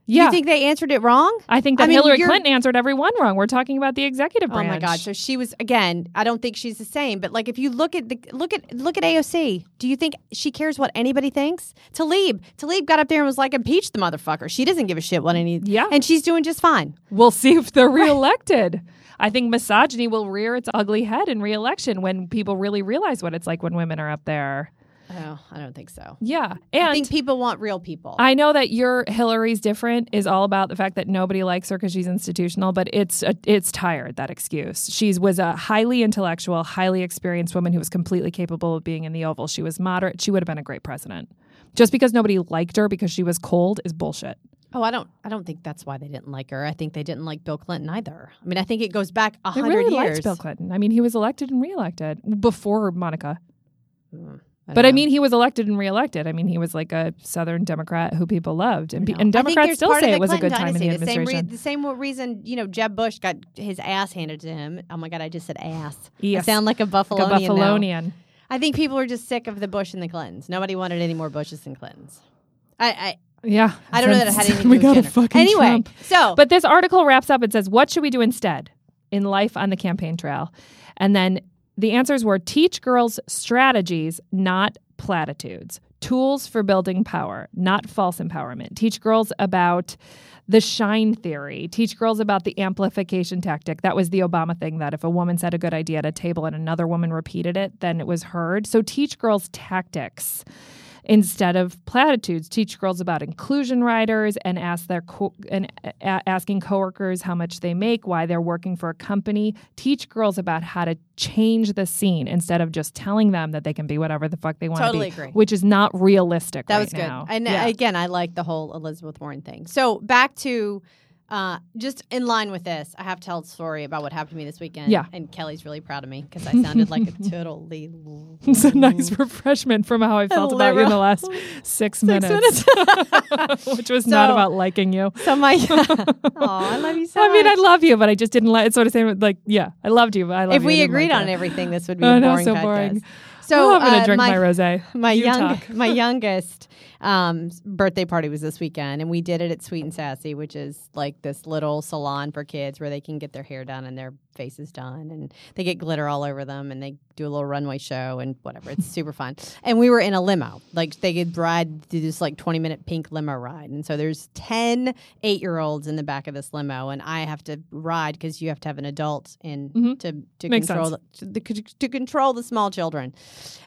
Speaker 1: Yeah.
Speaker 2: You think they answered it wrong?
Speaker 1: I think
Speaker 2: I
Speaker 1: that
Speaker 2: mean,
Speaker 1: Hillary Clinton answered every one wrong. We're talking about the executive branch.
Speaker 2: Oh my God! So she was again. I don't think she's the same. But like, if you look at the look at look at AOC, do you think she cares what anybody thinks? Tlaib, Tlaib got up there and was like, impeach the motherfucker. She doesn't give a shit what any.
Speaker 1: Yeah.
Speaker 2: and she's doing just fine.
Speaker 1: We'll see if they're reelected. I think misogyny will rear its ugly head in reelection when people really realize what it's like when women are up there.
Speaker 2: Oh, I don't think so.
Speaker 1: Yeah.
Speaker 2: I
Speaker 1: And
Speaker 2: think people want real people.
Speaker 1: I know that your Hillary's different is all about the fact that nobody likes her because she's institutional, but it's a, it's tired that excuse. She was a highly intellectual, highly experienced woman who was completely capable of being in the Oval. She was moderate. She would have been a great president. Just because nobody liked her because she was cold is bullshit.
Speaker 2: Oh, I don't. I don't think that's why they didn't like her. I think they didn't like Bill Clinton either. I mean, I think it goes back a
Speaker 1: They
Speaker 2: hundred
Speaker 1: really
Speaker 2: years.
Speaker 1: liked Bill Clinton. I mean, he was elected and reelected before Monica.
Speaker 2: Mm,
Speaker 1: But I
Speaker 2: don't know.
Speaker 1: mean, he was elected and reelected. I mean, he was like a Southern Democrat who people loved, and, and Democrats still say it was a good time in the
Speaker 2: dynasty. same,
Speaker 1: administration.
Speaker 2: re- the same reason, you know, Jeb Bush got his ass handed to him. Oh my God, I just said ass. I sound like a
Speaker 1: like
Speaker 2: Buffalonian.
Speaker 1: a
Speaker 2: now.
Speaker 1: Buffalonian.
Speaker 2: I think people are just sick of the Bush and the Clintons. Nobody wanted any more Bushes and Clintons. I, I,
Speaker 1: Yeah,
Speaker 2: I don't know that it had anything to
Speaker 1: we
Speaker 2: do with
Speaker 1: got a
Speaker 2: gender.
Speaker 1: fucking
Speaker 2: Anyway,
Speaker 1: Trump.
Speaker 2: so
Speaker 1: But this article wraps up. It says, "What should we do instead in life on the campaign trail?" And then the answers were: teach girls strategies, not platitudes. Tools for building power, not false empowerment. Teach girls about the shine theory. Teach girls about the amplification tactic. That was the Obama thing that if a woman said a good idea at a table and another woman repeated it, then it was heard. So teach girls tactics instead of platitudes. Teach girls about inclusion riders and ask their co- and a- asking coworkers how much they make, why they're working for a company. Teach girls about how to change the scene instead of just telling them that they can be whatever the fuck they want to
Speaker 2: Totally
Speaker 1: be,
Speaker 2: agree.
Speaker 1: which is not realistic.
Speaker 2: That
Speaker 1: right
Speaker 2: was good.
Speaker 1: now.
Speaker 2: And uh,
Speaker 1: Yeah.
Speaker 2: again, I like the whole Elizabeth Warren thing. So back to uh, just in line with this, I have to tell a story about what happened to me this weekend.
Speaker 1: Yeah.
Speaker 2: And Kelly's really proud of me because I sounded like a totally.
Speaker 1: it's a nice refreshment from how I felt about you in the last six, minutes, which was not about liking you.
Speaker 2: So my. oh, I love you so
Speaker 1: I mean, I love you, but I just didn't like. It's sort of same. Like, yeah, I loved you, but I love
Speaker 2: If
Speaker 1: you.
Speaker 2: We agreed
Speaker 1: like
Speaker 2: on
Speaker 1: you.
Speaker 2: everything, this would be
Speaker 1: Oh,
Speaker 2: a
Speaker 1: no,
Speaker 2: boring
Speaker 1: so
Speaker 2: podcast.
Speaker 1: boring.
Speaker 2: So
Speaker 1: oh, I'm gonna
Speaker 2: uh,
Speaker 1: drink
Speaker 2: my,
Speaker 1: my, rosé.
Speaker 2: my
Speaker 1: You
Speaker 2: young
Speaker 1: talk.
Speaker 2: my youngest um, birthday party was this weekend, and we did it at Sweet and Sassy, which is like this little salon for kids where they can get their hair done and their faces done, and they get glitter all over them, and they do a little runway show and whatever. It's super fun. And we were in a limo, like they could ride do this like twenty minute pink limo ride, and so there's 10 eight year olds in the back of this limo, and I have to ride because you have to have an adult in
Speaker 1: Mhm.
Speaker 2: to to
Speaker 1: Makes
Speaker 2: control the, to, to control the small children.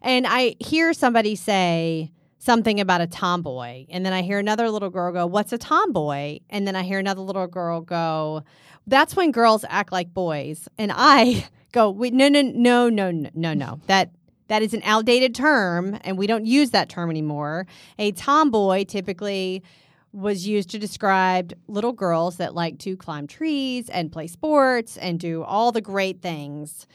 Speaker 2: And I hear somebody say something about a tomboy. And then I hear another little girl go, What's a tomboy? And then I hear another little girl go, That's when girls act like boys. And I go, Wait, no, no, no, no, no, no. That that is an outdated term, and we don't use that term anymore. A tomboy typically was used to describe little girls that like to climb trees and play sports and do all the great things.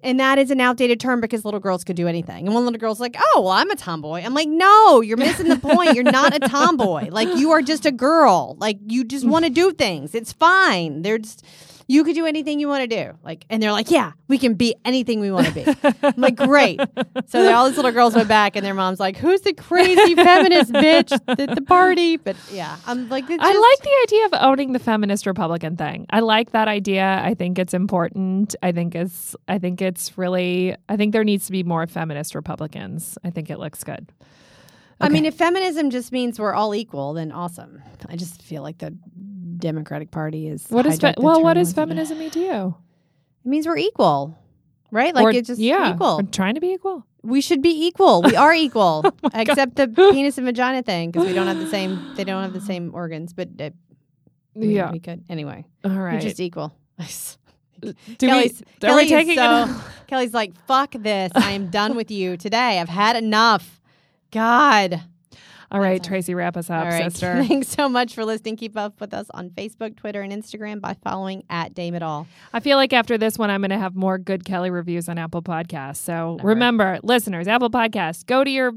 Speaker 2: And that is an outdated term because little girls could do anything. And one little girl's like, oh, well, I'm a tomboy. I'm like, no, you're missing the point. You're not a tomboy. Like, you are just a girl. Like, you just mm. want to do things. It's fine. They're just, you could do anything you want to do. Like, and they're like, yeah, we can be anything we want to be. I'm like, great. So all these little girls went back, and their mom's like, who's the crazy feminist bitch at the party? But yeah, I'm like, it's
Speaker 1: I like the idea of owning the feminist Republican thing. I like that idea. I think it's important. I think it's I think it's really I think there needs to be more feminist Republicans. I think it looks good.
Speaker 2: I mean, if feminism just means we're all equal, then awesome. I just feel like the Democratic Party is
Speaker 1: What is fe- well, what does feminism mean to you?
Speaker 2: It means we're equal, right? Like
Speaker 1: Or-
Speaker 2: it's just
Speaker 1: yeah,
Speaker 2: equal.
Speaker 1: we're trying to be equal.
Speaker 2: We should be equal. We are equal,
Speaker 1: Oh
Speaker 2: except the penis and vagina thing because we don't have the same. They don't have the same organs, but uh, we,
Speaker 1: Yeah.
Speaker 2: we could anyway.
Speaker 1: All right, We're
Speaker 2: just equal.
Speaker 1: Do
Speaker 2: Kelly's-
Speaker 1: we, are we
Speaker 2: Kelly
Speaker 1: taking
Speaker 2: so-
Speaker 1: it?
Speaker 2: Kelly's like, "Fuck this! I am done with you today. I've had enough." God.
Speaker 1: All right, Tracy, wrap us up,
Speaker 2: right.
Speaker 1: sister.
Speaker 2: Thanks so much for listening. Keep up with us on Facebook, Twitter, and Instagram by following at Dame It All.
Speaker 1: I feel like after this one, I'm going to have more good Kelly reviews on Apple Podcasts. So
Speaker 2: Never.
Speaker 1: remember, listeners, Apple Podcasts, go to your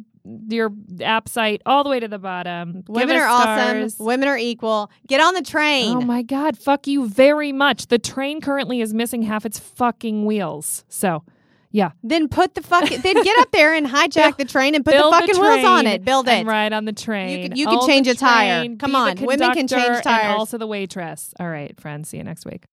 Speaker 1: your app site all the way to the bottom.
Speaker 2: Women are
Speaker 1: stars.
Speaker 2: awesome. Women are equal. Get on the train.
Speaker 1: Oh my God, fuck you very much. The train currently is missing half its fucking wheels. So, yeah.
Speaker 2: Then put the fucking. then get up there and hijack the train and put the fucking wheels on it. Build it.
Speaker 1: Ride on the train.
Speaker 2: can- you can change a tire. Come on, women can change tires.
Speaker 1: And also the waitress. All right, friends. See you next week.